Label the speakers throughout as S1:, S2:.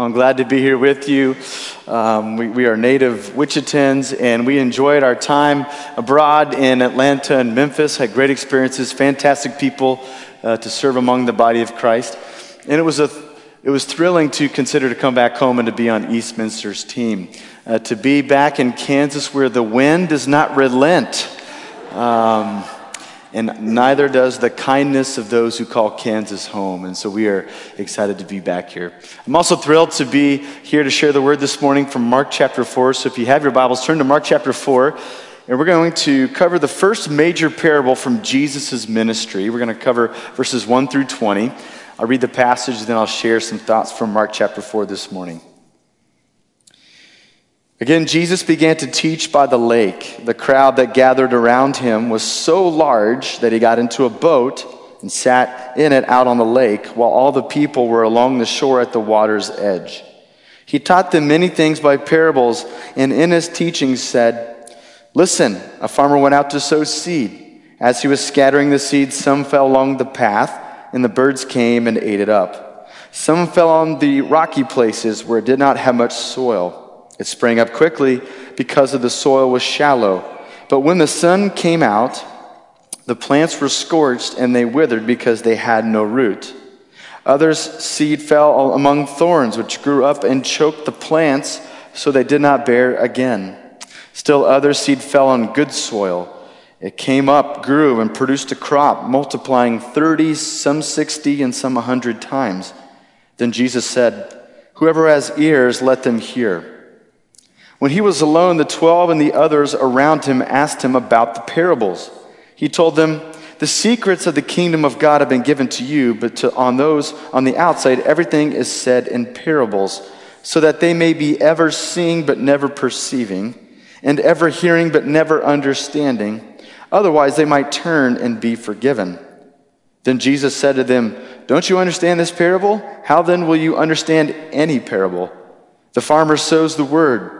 S1: I'm glad to be here with you. Um, we, we, are native Wichitans, and we enjoyed our time abroad in Atlanta and Memphis. Had great experiences, fantastic people uh, to serve among the body of Christ, and it was a it was thrilling to consider to come back home and to be on Eastminster's team, uh, to be back in Kansas where the wind does not relent. Um, and neither does the kindness of those who call Kansas home. And so we are excited to be back here. I'm also thrilled to be here to share the word this morning from Mark chapter 4. So if you have your Bibles, turn to Mark chapter 4. And we're going to cover the first major parable from Jesus' ministry. We're going to cover verses 1 through 20. I'll read the passage, then I'll share some thoughts from Mark chapter 4 this morning. Again, Jesus began to teach by the lake. The crowd that gathered around him was so large that he got into a boat and sat in it out on the lake, while all the people were along the shore at the water's edge. He taught them many things by parables, and in his teachings said, Listen, a farmer went out to sow seed. As he was scattering the seed, some fell along the path, and the birds came and ate it up. Some fell on the rocky places where it did not have much soil. It sprang up quickly because of the soil was shallow. But when the sun came out, the plants were scorched and they withered because they had no root. Others' seed fell among thorns, which grew up and choked the plants, so they did not bear again. Still, other seed fell on good soil. It came up, grew, and produced a crop, multiplying 30, some 60, and some a 100 times. Then Jesus said, Whoever has ears, let them hear. When he was alone, the twelve and the others around him asked him about the parables. He told them, The secrets of the kingdom of God have been given to you, but to, on those on the outside, everything is said in parables, so that they may be ever seeing but never perceiving, and ever hearing but never understanding. Otherwise, they might turn and be forgiven. Then Jesus said to them, Don't you understand this parable? How then will you understand any parable? The farmer sows the word.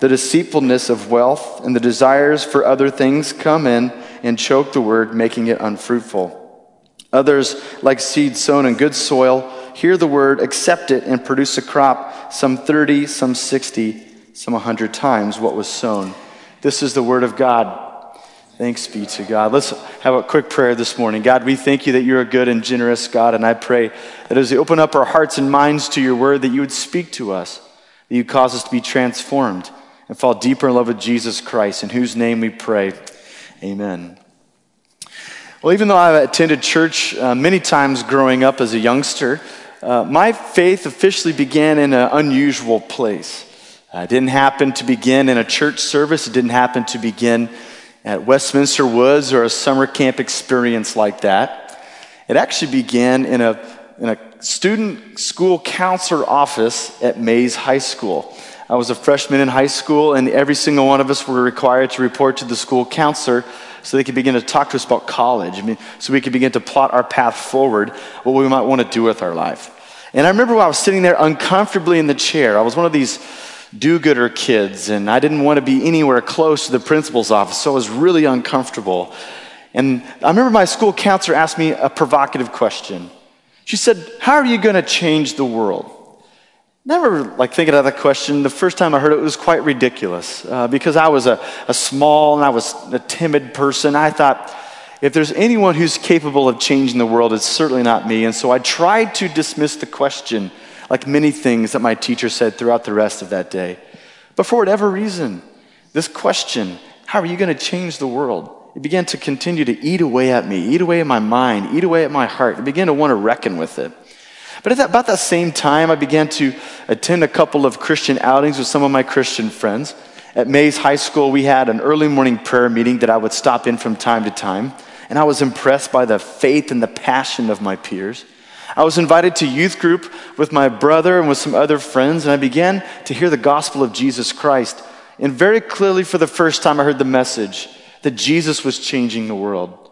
S1: the deceitfulness of wealth and the desires for other things come in and choke the word, making it unfruitful. Others, like seed sown in good soil, hear the word, accept it, and produce a crop, some 30, some 60, some 100 times what was sown. This is the word of God. Thanks be to God. Let's have a quick prayer this morning. God, we thank you that you're a good and generous God, and I pray that as we open up our hearts and minds to your word, that you would speak to us, that you cause us to be transformed and fall deeper in love with Jesus Christ, in whose name we pray. Amen. Well, even though I attended church uh, many times growing up as a youngster, uh, my faith officially began in an unusual place. Uh, it didn't happen to begin in a church service, it didn't happen to begin at Westminster Woods or a summer camp experience like that. It actually began in a, in a student school counselor office at Maize High School. I was a freshman in high school, and every single one of us were required to report to the school counselor so they could begin to talk to us about college. I mean, so we could begin to plot our path forward, what we might want to do with our life. And I remember when I was sitting there uncomfortably in the chair. I was one of these do gooder kids, and I didn't want to be anywhere close to the principal's office, so I was really uncomfortable. And I remember my school counselor asked me a provocative question. She said, How are you going to change the world? Never like thinking of that question. The first time I heard it, it was quite ridiculous uh, because I was a, a small and I was a timid person. I thought, if there's anyone who's capable of changing the world, it's certainly not me. And so I tried to dismiss the question, like many things that my teacher said throughout the rest of that day. But for whatever reason, this question, how are you going to change the world? It began to continue to eat away at me, eat away at my mind, eat away at my heart. I began to want to reckon with it. But at that, about that same time, I began to attend a couple of Christian outings with some of my Christian friends. At Maize High School, we had an early morning prayer meeting that I would stop in from time to time. And I was impressed by the faith and the passion of my peers. I was invited to youth group with my brother and with some other friends, and I began to hear the gospel of Jesus Christ. And very clearly, for the first time, I heard the message that Jesus was changing the world,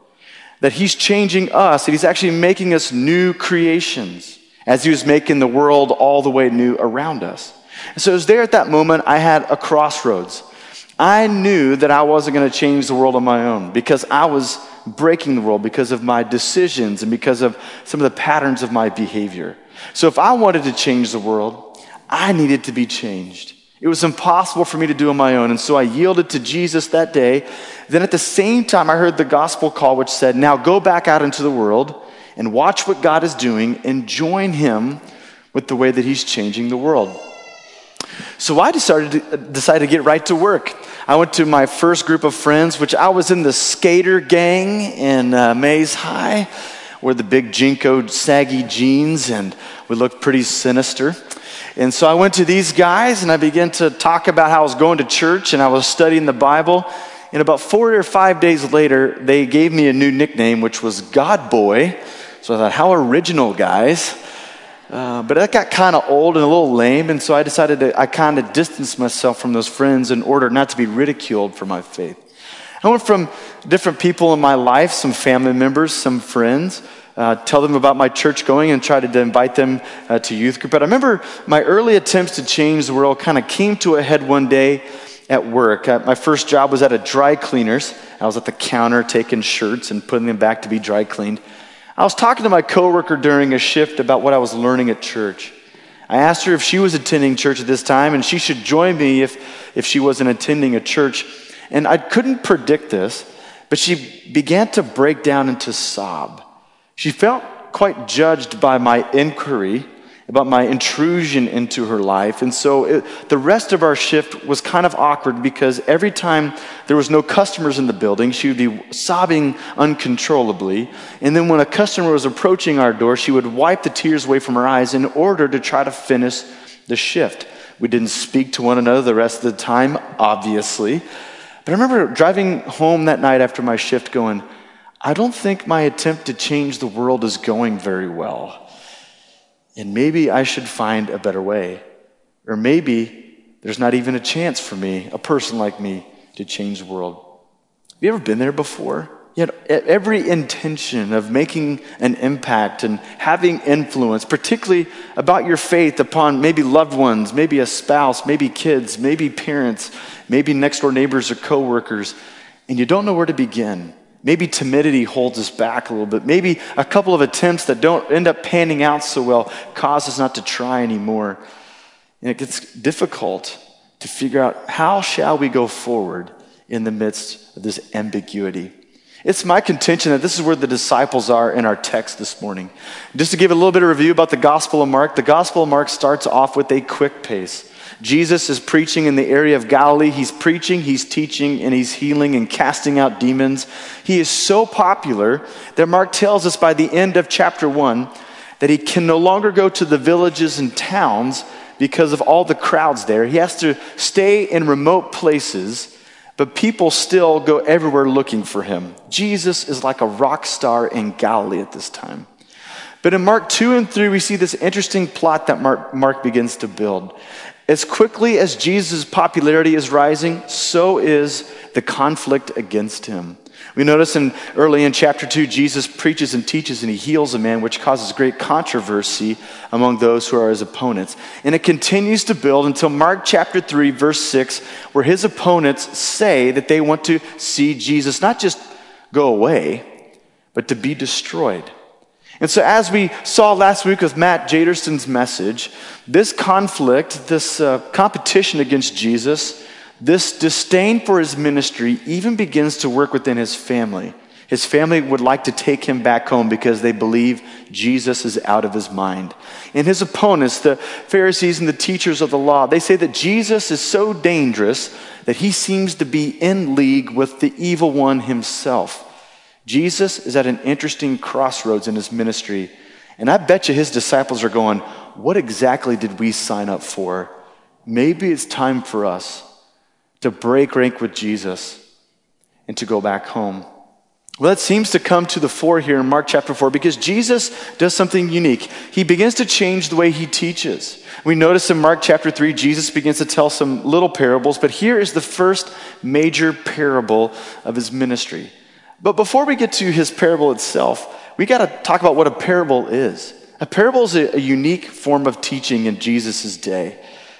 S1: that He's changing us, that He's actually making us new creations as He was making the world all the way new around us. And so it was there at that moment I had a crossroads. I knew that I wasn't going to change the world on my own because I was breaking the world because of my decisions and because of some of the patterns of my behavior. So if I wanted to change the world, I needed to be changed. It was impossible for me to do on my own. And so I yielded to Jesus that day. Then at the same time, I heard the gospel call, which said, Now go back out into the world and watch what God is doing and join Him with the way that He's changing the world. So I decided to, decided to get right to work. I went to my first group of friends, which I was in the skater gang in uh, Maize High, wore the big JNCO saggy jeans, and we looked pretty sinister. And so I went to these guys and I began to talk about how I was going to church and I was studying the Bible. And about four or five days later, they gave me a new nickname, which was God Boy. So I thought, how original, guys. Uh, but that got kind of old and a little lame, and so I decided to, I kind of distanced myself from those friends in order not to be ridiculed for my faith. I went from different people in my life, some family members, some friends, uh, tell them about my church going and try to invite them uh, to youth group. But I remember my early attempts to change the world kind of came to a head one day at work. Uh, my first job was at a dry cleaner's. I was at the counter taking shirts and putting them back to be dry cleaned. I was talking to my coworker during a shift about what I was learning at church. I asked her if she was attending church at this time and she should join me if, if she wasn't attending a church. And I couldn't predict this, but she began to break down into sob. She felt quite judged by my inquiry about my intrusion into her life. And so it, the rest of our shift was kind of awkward because every time there was no customers in the building, she would be sobbing uncontrollably. And then when a customer was approaching our door, she would wipe the tears away from her eyes in order to try to finish the shift. We didn't speak to one another the rest of the time, obviously. But I remember driving home that night after my shift going, I don't think my attempt to change the world is going very well. And maybe I should find a better way. Or maybe there's not even a chance for me, a person like me, to change the world. Have you ever been there before? Yet every intention of making an impact and having influence, particularly about your faith upon maybe loved ones, maybe a spouse, maybe kids, maybe parents, maybe next door neighbors or coworkers, and you don't know where to begin. Maybe timidity holds us back a little bit. Maybe a couple of attempts that don't end up panning out so well cause us not to try anymore. And it gets difficult to figure out how shall we go forward in the midst of this ambiguity. It's my contention that this is where the disciples are in our text this morning. Just to give a little bit of review about the Gospel of Mark, the Gospel of Mark starts off with a quick pace. Jesus is preaching in the area of Galilee. He's preaching, he's teaching, and he's healing and casting out demons. He is so popular that Mark tells us by the end of chapter 1 that he can no longer go to the villages and towns because of all the crowds there. He has to stay in remote places, but people still go everywhere looking for him. Jesus is like a rock star in Galilee at this time. But in Mark 2 and 3, we see this interesting plot that Mark, Mark begins to build. As quickly as Jesus' popularity is rising, so is the conflict against him. We notice in early in chapter 2, Jesus preaches and teaches and he heals a man, which causes great controversy among those who are his opponents. And it continues to build until Mark chapter 3, verse 6, where his opponents say that they want to see Jesus not just go away, but to be destroyed. And so, as we saw last week with Matt Jaderson's message, this conflict, this uh, competition against Jesus, this disdain for his ministry even begins to work within his family. His family would like to take him back home because they believe Jesus is out of his mind. And his opponents, the Pharisees and the teachers of the law, they say that Jesus is so dangerous that he seems to be in league with the evil one himself. Jesus is at an interesting crossroads in his ministry. And I bet you his disciples are going, What exactly did we sign up for? Maybe it's time for us to break rank with Jesus and to go back home. Well, that seems to come to the fore here in Mark chapter 4 because Jesus does something unique. He begins to change the way he teaches. We notice in Mark chapter 3, Jesus begins to tell some little parables, but here is the first major parable of his ministry. But before we get to his parable itself, we got to talk about what a parable is. A parable is a, a unique form of teaching in Jesus' day.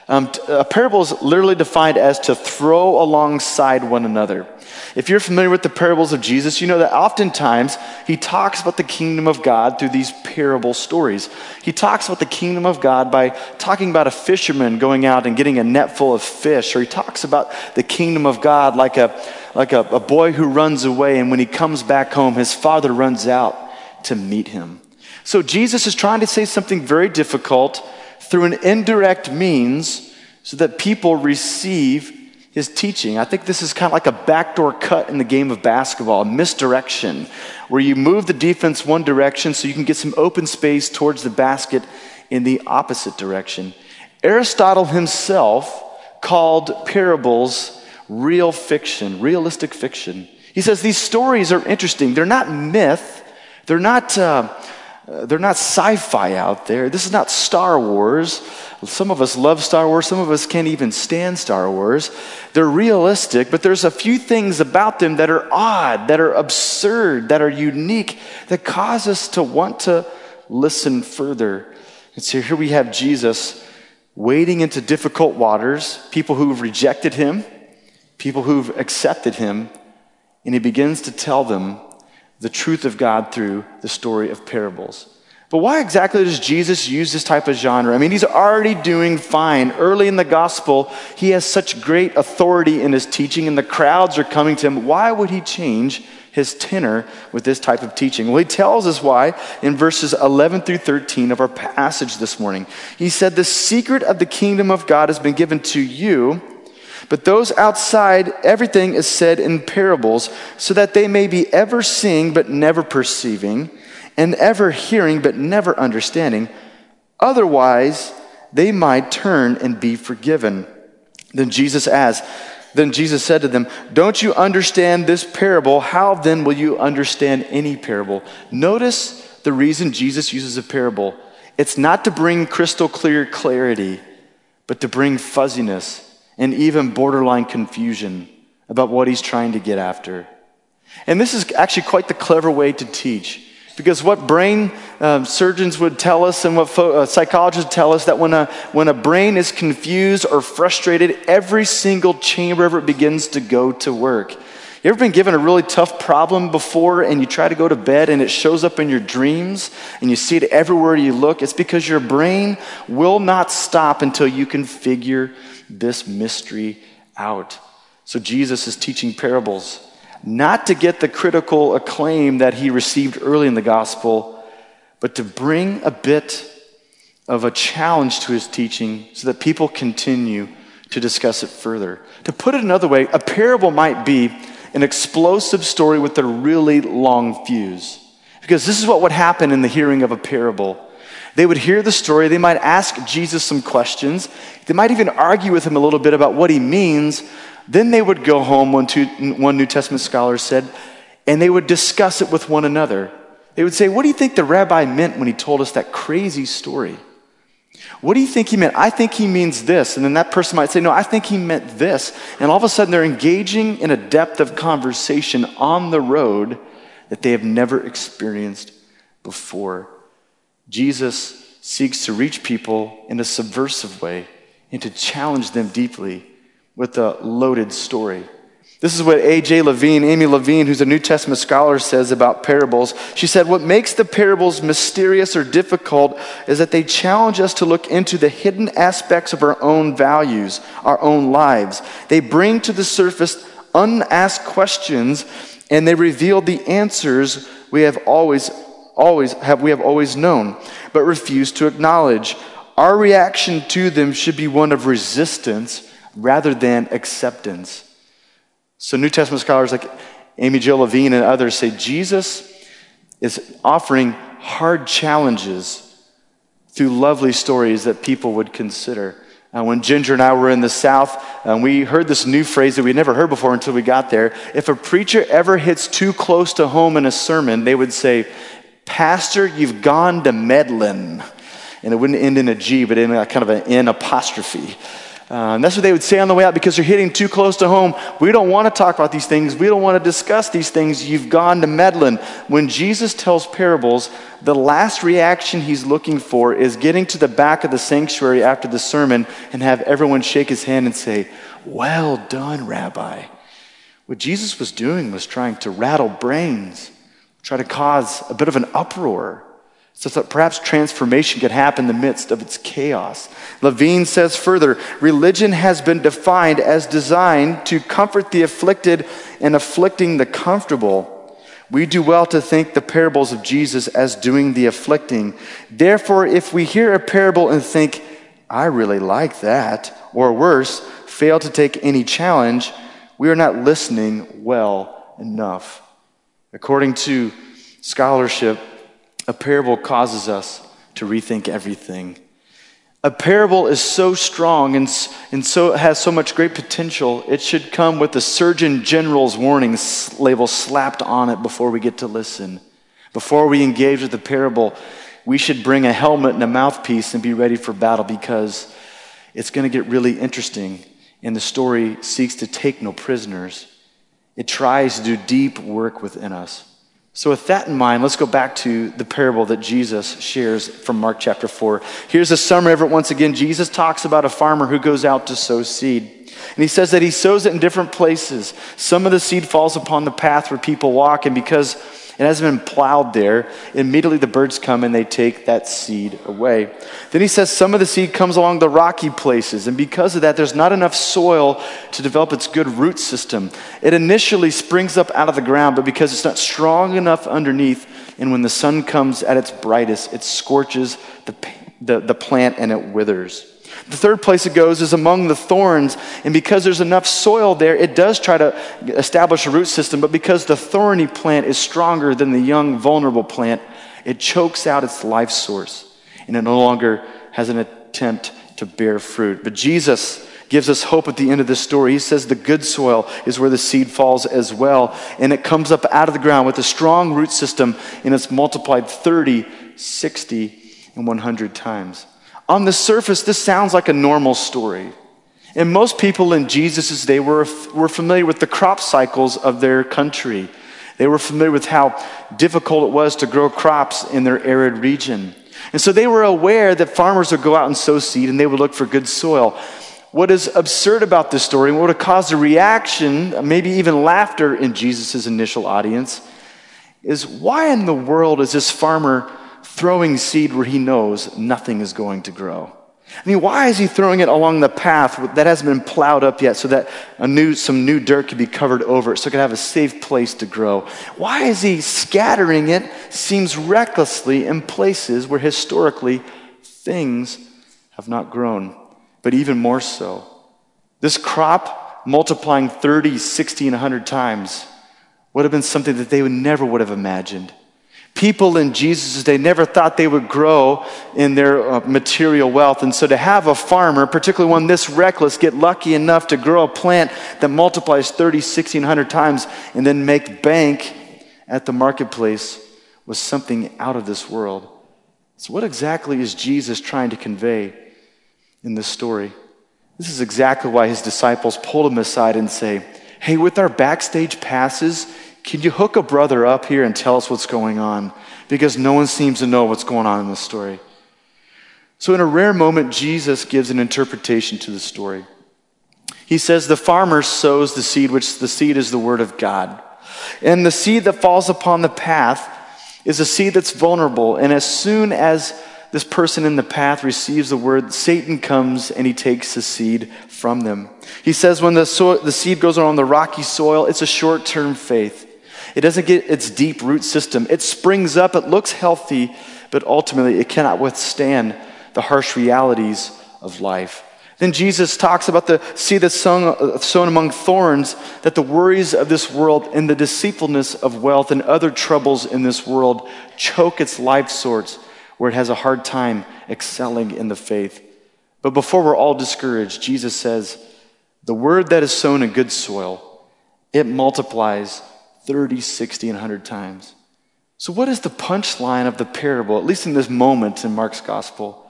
S1: Um, a parable is literally defined as to throw alongside one another. If you're familiar with the parables of Jesus, you know that oftentimes he talks about the kingdom of God through these parable stories. He talks about the kingdom of God by talking about a fisherman going out and getting a net full of fish, or he talks about the kingdom of God like a like a, a boy who runs away, and when he comes back home, his father runs out to meet him. So Jesus is trying to say something very difficult through an indirect means so that people receive his teaching. I think this is kind of like a backdoor cut in the game of basketball, a misdirection, where you move the defense one direction so you can get some open space towards the basket in the opposite direction. Aristotle himself called parables real fiction, realistic fiction. He says these stories are interesting. They're not myth, they're not. Uh, uh, they're not sci fi out there. This is not Star Wars. Some of us love Star Wars, some of us can't even stand Star Wars. They're realistic, but there's a few things about them that are odd, that are absurd, that are unique, that cause us to want to listen further. And so here we have Jesus wading into difficult waters, people who've rejected him, people who've accepted him, and he begins to tell them the truth of God through the story of parables. But why exactly does Jesus use this type of genre? I mean, he's already doing fine. Early in the gospel, he has such great authority in his teaching, and the crowds are coming to him. Why would he change his tenor with this type of teaching? Well, he tells us why in verses 11 through 13 of our passage this morning. He said, The secret of the kingdom of God has been given to you but those outside, everything is said in parables, so that they may be ever seeing but never perceiving, and ever hearing but never understanding. Otherwise, they might turn and be forgiven. Then Jesus asked, then Jesus said to them, Don't you understand this parable? How then will you understand any parable? Notice the reason Jesus uses a parable. It's not to bring crystal clear clarity, but to bring fuzziness and even borderline confusion about what he's trying to get after. And this is actually quite the clever way to teach. Because what brain um, surgeons would tell us and what fo- uh, psychologists tell us that when a, when a brain is confused or frustrated, every single chamber of it begins to go to work. You ever been given a really tough problem before and you try to go to bed and it shows up in your dreams and you see it everywhere you look? It's because your brain will not stop until you can figure this mystery out. So Jesus is teaching parables, not to get the critical acclaim that he received early in the gospel, but to bring a bit of a challenge to his teaching so that people continue to discuss it further. To put it another way, a parable might be an explosive story with a really long fuse. Because this is what would happen in the hearing of a parable. They would hear the story, they might ask Jesus some questions, they might even argue with him a little bit about what he means. Then they would go home, one, two, one New Testament scholar said, and they would discuss it with one another. They would say, What do you think the rabbi meant when he told us that crazy story? What do you think he meant? I think he means this. And then that person might say, No, I think he meant this. And all of a sudden, they're engaging in a depth of conversation on the road that they have never experienced before. Jesus seeks to reach people in a subversive way and to challenge them deeply with a loaded story. This is what A.J. Levine, Amy Levine, who's a New Testament scholar, says about parables. She said, What makes the parables mysterious or difficult is that they challenge us to look into the hidden aspects of our own values, our own lives. They bring to the surface unasked questions and they reveal the answers we have always always have we have always known but refuse to acknowledge our reaction to them should be one of resistance rather than acceptance so new testament scholars like amy jill levine and others say jesus is offering hard challenges through lovely stories that people would consider Uh, when Ginger and I were in the South, um, we heard this new phrase that we'd never heard before until we got there. If a preacher ever hits too close to home in a sermon, they would say, Pastor, you've gone to meddling. And it wouldn't end in a G, but in a kind of an N apostrophe. Uh, that's what they would say on the way out because you're hitting too close to home. We don't want to talk about these things. We don't want to discuss these things. You've gone to meddling. When Jesus tells parables, the last reaction he's looking for is getting to the back of the sanctuary after the sermon and have everyone shake his hand and say, Well done, Rabbi. What Jesus was doing was trying to rattle brains, try to cause a bit of an uproar so that perhaps transformation could happen in the midst of its chaos. Levine says further religion has been defined as designed to comfort the afflicted and afflicting the comfortable. We do well to think the parables of Jesus as doing the afflicting. Therefore, if we hear a parable and think, I really like that, or worse, fail to take any challenge, we are not listening well enough. According to scholarship, a parable causes us to rethink everything. A parable is so strong and, and so has so much great potential, it should come with the Surgeon General's warning label slapped on it before we get to listen. Before we engage with the parable, we should bring a helmet and a mouthpiece and be ready for battle because it's going to get really interesting. And the story seeks to take no prisoners, it tries to do deep work within us. So, with that in mind, let's go back to the parable that Jesus shares from Mark chapter 4. Here's a summary of it once again. Jesus talks about a farmer who goes out to sow seed. And he says that he sows it in different places. Some of the seed falls upon the path where people walk, and because it hasn't been plowed there. Immediately the birds come and they take that seed away. Then he says some of the seed comes along the rocky places, and because of that, there's not enough soil to develop its good root system. It initially springs up out of the ground, but because it's not strong enough underneath, and when the sun comes at its brightest, it scorches the, the, the plant and it withers. The third place it goes is among the thorns, and because there's enough soil there, it does try to establish a root system, but because the thorny plant is stronger than the young, vulnerable plant, it chokes out its life source, and it no longer has an attempt to bear fruit. But Jesus gives us hope at the end of this story. He says the good soil is where the seed falls as well, and it comes up out of the ground with a strong root system, and it's multiplied 30, 60, and 100 times. On the surface, this sounds like a normal story. And most people in Jesus' day were, were familiar with the crop cycles of their country. They were familiar with how difficult it was to grow crops in their arid region. And so they were aware that farmers would go out and sow seed and they would look for good soil. What is absurd about this story and what would have caused a reaction, maybe even laughter in Jesus' initial audience, is why in the world is this farmer throwing seed where he knows nothing is going to grow? I mean, why is he throwing it along the path that hasn't been plowed up yet so that a new, some new dirt could be covered over it so it could have a safe place to grow? Why is he scattering it, seems recklessly, in places where historically things have not grown? But even more so, this crop multiplying 30, 60, and 100 times would have been something that they would never would have imagined. People in Jesus' day never thought they would grow in their uh, material wealth. And so to have a farmer, particularly one this reckless, get lucky enough to grow a plant that multiplies 30, 60, 100 times and then make bank at the marketplace was something out of this world. So, what exactly is Jesus trying to convey in this story? This is exactly why his disciples pulled him aside and say, Hey, with our backstage passes, can you hook a brother up here and tell us what's going on? Because no one seems to know what's going on in this story. So, in a rare moment, Jesus gives an interpretation to the story. He says, The farmer sows the seed, which the seed is the word of God. And the seed that falls upon the path is a seed that's vulnerable. And as soon as this person in the path receives the word, Satan comes and he takes the seed from them. He says, when the, so- the seed goes on the rocky soil, it's a short term faith. It doesn't get its deep root system. It springs up, it looks healthy, but ultimately it cannot withstand the harsh realities of life. Then Jesus talks about the seed that's sown, uh, sown among thorns, that the worries of this world and the deceitfulness of wealth and other troubles in this world choke its life source, where it has a hard time excelling in the faith. But before we're all discouraged, Jesus says, The word that is sown in good soil, it multiplies 30, 60, and 100 times. So, what is the punchline of the parable, at least in this moment in Mark's gospel?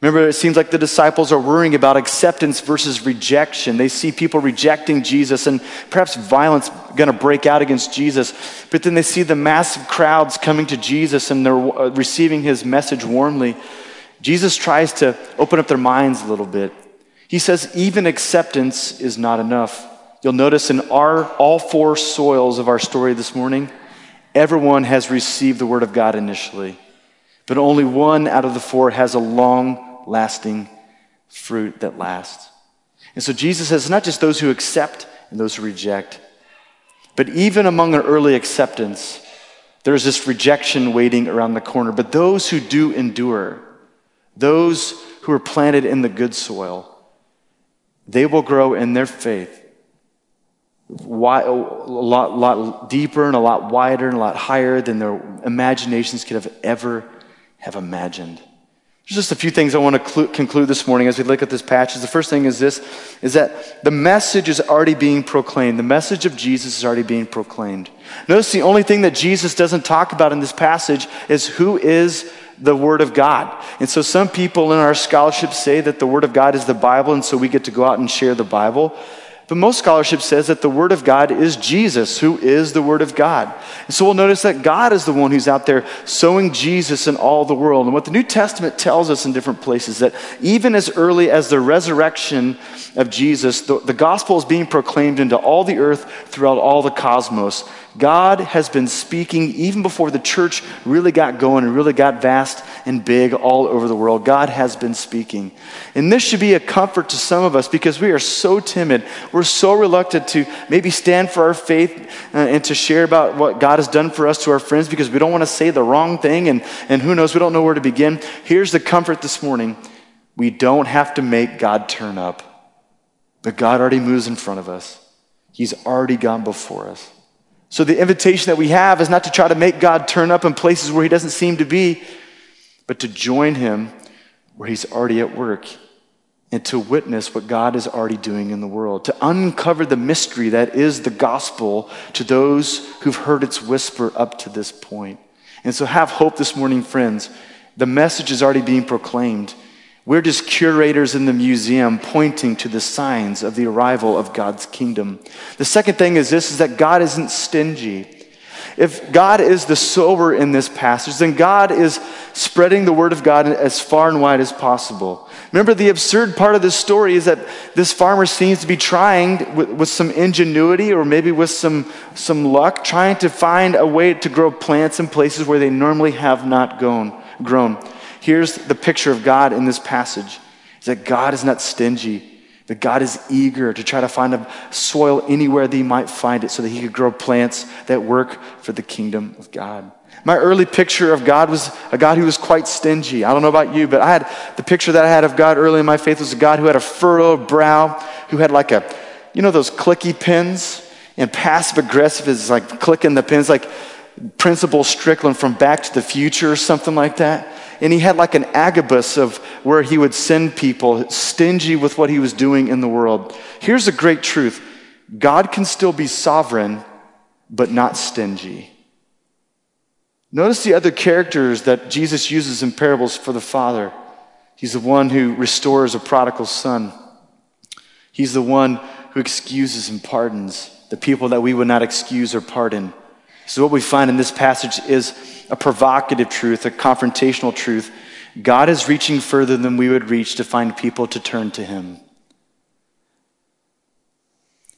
S1: Remember, it seems like the disciples are worrying about acceptance versus rejection. They see people rejecting Jesus and perhaps violence going to break out against Jesus. But then they see the massive crowds coming to Jesus and they're uh, receiving his message warmly. Jesus tries to open up their minds a little bit. He says, even acceptance is not enough. You'll notice in our, all four soils of our story this morning, everyone has received the word of God initially. But only one out of the four has a long lasting fruit that lasts. And so Jesus says, not just those who accept and those who reject, but even among an early acceptance, there's this rejection waiting around the corner. But those who do endure, those who are planted in the good soil, they will grow in their faith a lot, lot deeper and a lot wider and a lot higher than their imaginations could have ever have imagined. There's just a few things I want to cl- conclude this morning as we look at this passage. The first thing is this, is that the message is already being proclaimed. The message of Jesus is already being proclaimed. Notice the only thing that Jesus doesn't talk about in this passage is who is the Word of God. And so some people in our scholarship say that the Word of God is the Bible, and so we get to go out and share the Bible. But most scholarship says that the Word of God is Jesus, who is the Word of God. And so we'll notice that God is the one who's out there sowing Jesus in all the world. And what the New Testament tells us in different places that even as early as the resurrection of Jesus, the, the gospel is being proclaimed into all the earth throughout all the cosmos. God has been speaking even before the church really got going and really got vast and big all over the world. God has been speaking. And this should be a comfort to some of us because we are so timid. We're so reluctant to maybe stand for our faith uh, and to share about what God has done for us to our friends because we don't want to say the wrong thing and, and who knows, we don't know where to begin. Here's the comfort this morning we don't have to make God turn up, but God already moves in front of us, He's already gone before us. So the invitation that we have is not to try to make God turn up in places where he doesn't seem to be, but to join him where he's already at work and to witness what God is already doing in the world, to uncover the mystery that is the gospel to those who've heard its whisper up to this point. And so have hope this morning, friends. The message is already being proclaimed. We're just curators in the museum pointing to the signs of the arrival of God's kingdom. The second thing is this is that God isn't stingy. If God is the sower in this passage, then God is spreading the word of God as far and wide as possible. Remember, the absurd part of this story is that this farmer seems to be trying with, with, some ingenuity or maybe with some, some luck, trying to find a way to grow plants in places where they normally have not grown. Here's the picture of God in this passage is that God is not stingy, that God is eager to try to find a soil anywhere that he might find it so that he could grow plants that work for the kingdom of God. My early picture of God was a God who was quite stingy. I don't know about you, but I had the picture that I had of God early in my faith was a God who had a furrowed brow, who had like a, you know, those clicky pins, and passive aggressive is like clicking the pins, like Principal Strickland from Back to the Future or something like that and he had like an Agabus of where he would send people, stingy with what he was doing in the world. Here's a great truth God can still be sovereign, but not stingy. Notice the other characters that Jesus uses in parables for the Father. He's the one who restores a prodigal son. He's the one who excuses and pardons the people that we would not excuse or pardon. So, what we find in this passage is a provocative truth, a confrontational truth. God is reaching further than we would reach to find people to turn to Him.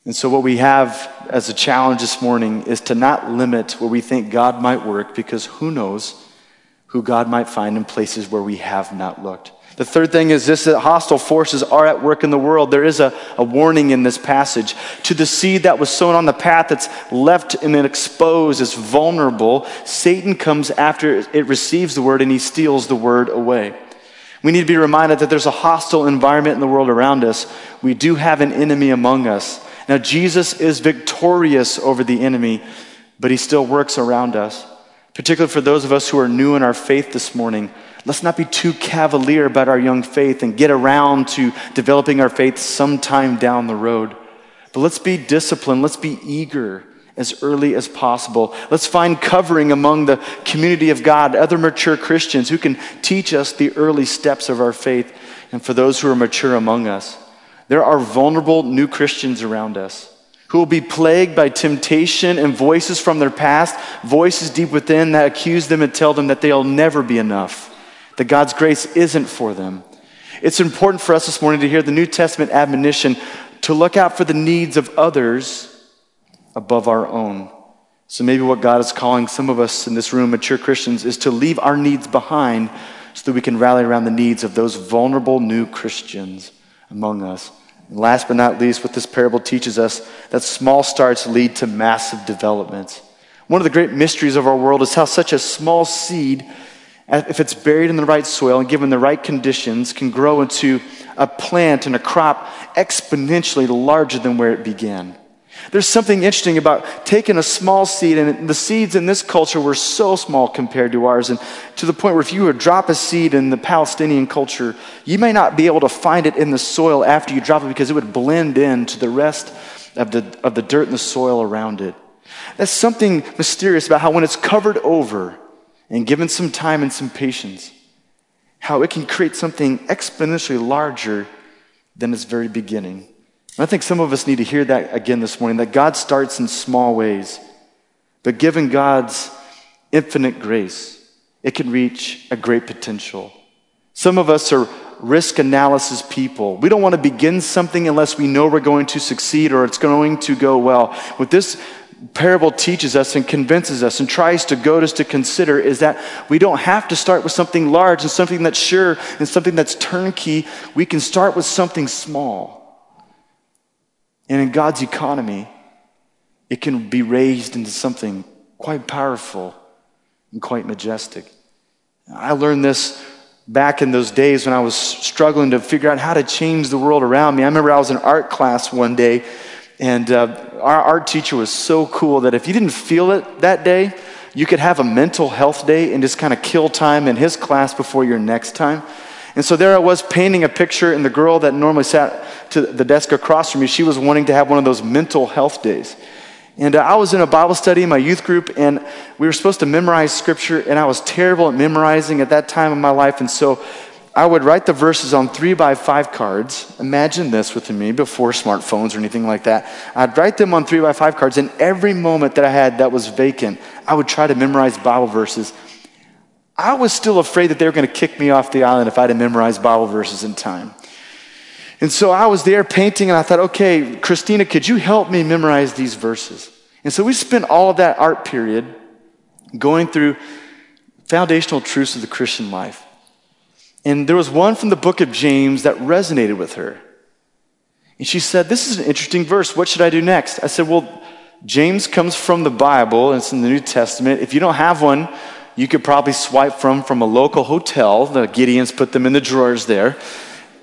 S1: And so, what we have as a challenge this morning is to not limit where we think God might work because who knows who God might find in places where we have not looked. The third thing is this that hostile forces are at work in the world. There is a, a warning in this passage. To the seed that was sown on the path that's left and exposed, is vulnerable, Satan comes after it receives the word and he steals the word away. We need to be reminded that there's a hostile environment in the world around us. We do have an enemy among us. Now, Jesus is victorious over the enemy, but he still works around us. Particularly for those of us who are new in our faith this morning, Let's not be too cavalier about our young faith and get around to developing our faith sometime down the road. But let's be disciplined. Let's be eager as early as possible. Let's find covering among the community of God, other mature Christians who can teach us the early steps of our faith, and for those who are mature among us. There are vulnerable new Christians around us who will be plagued by temptation and voices from their past, voices deep within that accuse them and tell them that they'll never be enough that God's grace isn't for them. It's important for us this morning to hear the New Testament admonition to look out for the needs of others above our own. So maybe what God is calling some of us in this room, mature Christians, is to leave our needs behind so that we can rally around the needs of those vulnerable new Christians among us. And last but not least, what this parable teaches us that small starts lead to massive developments. One of the great mysteries of our world is how such a small seed if it's buried in the right soil and given the right conditions, can grow into a plant and a crop exponentially larger than where it began. There's something interesting about taking a small seed, and the seeds in this culture were so small compared to ours, and to the point where if you would drop a seed in the Palestinian culture, you may not be able to find it in the soil after you drop it because it would blend into the rest of the, of the dirt and the soil around it. That's something mysterious about how when it's covered over, and given some time and some patience, how it can create something exponentially larger than its very beginning. And I think some of us need to hear that again this morning that God starts in small ways, but given God's infinite grace, it can reach a great potential. Some of us are risk analysis people. We don't want to begin something unless we know we're going to succeed or it's going to go well. With this parable teaches us and convinces us and tries to goad us to consider is that we don't have to start with something large and something that's sure and something that's turnkey. We can start with something small. And in God's economy, it can be raised into something quite powerful and quite majestic. I learned this back in those days when I was struggling to figure out how to change the world around me. I remember I was in art class one day and uh, our art teacher was so cool that if you didn't feel it that day, you could have a mental health day and just kind of kill time in his class before your next time. And so there I was painting a picture, and the girl that normally sat to the desk across from me, she was wanting to have one of those mental health days. And uh, I was in a Bible study in my youth group, and we were supposed to memorize scripture, and I was terrible at memorizing at that time of my life. And so I would write the verses on three by five cards. Imagine this with me before smartphones or anything like that. I'd write them on three by five cards, and every moment that I had that was vacant, I would try to memorize Bible verses. I was still afraid that they were going to kick me off the island if I had memorize Bible verses in time. And so I was there painting, and I thought, okay, Christina, could you help me memorize these verses? And so we spent all of that art period going through foundational truths of the Christian life. And there was one from the book of James that resonated with her. And she said, This is an interesting verse. What should I do next? I said, Well, James comes from the Bible, it's in the New Testament. If you don't have one, you could probably swipe from from a local hotel. The Gideons put them in the drawers there.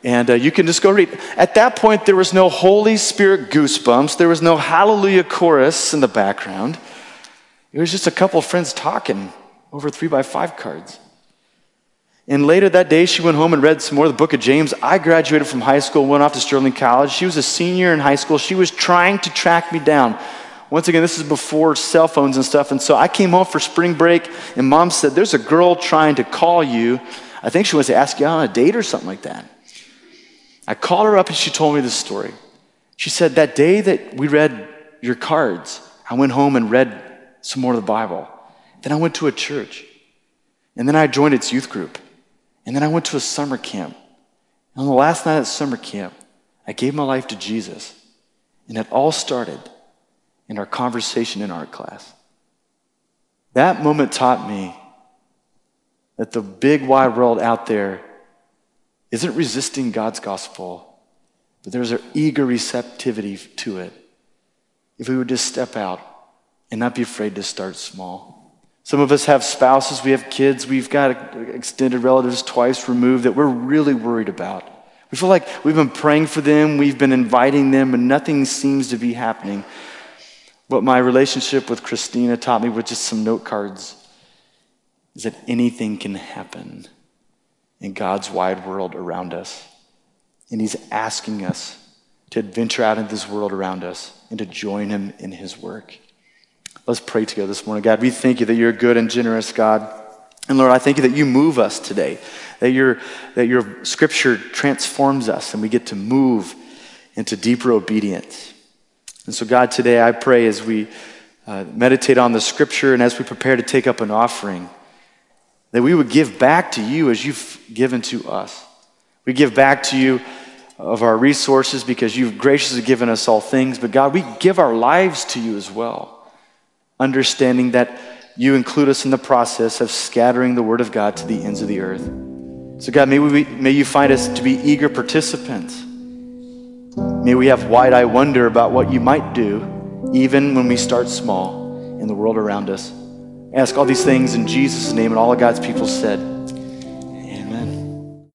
S1: And uh, you can just go read. At that point, there was no Holy Spirit goosebumps. There was no hallelujah chorus in the background. It was just a couple of friends talking over three by five cards. And later that day, she went home and read some more of the book of James. I graduated from high school, went off to Sterling College. She was a senior in high school. She was trying to track me down. Once again, this is before cell phones and stuff. And so I came home for spring break, and mom said, There's a girl trying to call you. I think she wants to ask you out on a date or something like that. I called her up, and she told me this story. She said, That day that we read your cards, I went home and read some more of the Bible. Then I went to a church, and then I joined its youth group. And then I went to a summer camp. And on the last night at summer camp, I gave my life to Jesus. And it all started in our conversation in art class. That moment taught me that the big wide world out there isn't resisting God's gospel, but there's an eager receptivity to it. If we would just step out and not be afraid to start small. Some of us have spouses, we have kids, we've got extended relatives twice removed that we're really worried about. We feel like we've been praying for them, we've been inviting them, and nothing seems to be happening. What my relationship with Christina taught me with just some note cards is that anything can happen in God's wide world around us. And He's asking us to venture out into this world around us and to join Him in His work. Let's pray together this morning. God, we thank you that you're good and generous God. And Lord, I thank you that you move us today, that your, that your scripture transforms us and we get to move into deeper obedience. And so, God, today I pray as we uh, meditate on the scripture and as we prepare to take up an offering, that we would give back to you as you've given to us. We give back to you of our resources because you've graciously given us all things, but God, we give our lives to you as well, understanding that you include us in the process of scattering the word of God to the ends of the earth. So, God, may, we, may you find us to be eager participants. May we have wide eye wonder about what you might do, even when we start small in the world around us. I ask all these things in Jesus' name, and all of God's people said,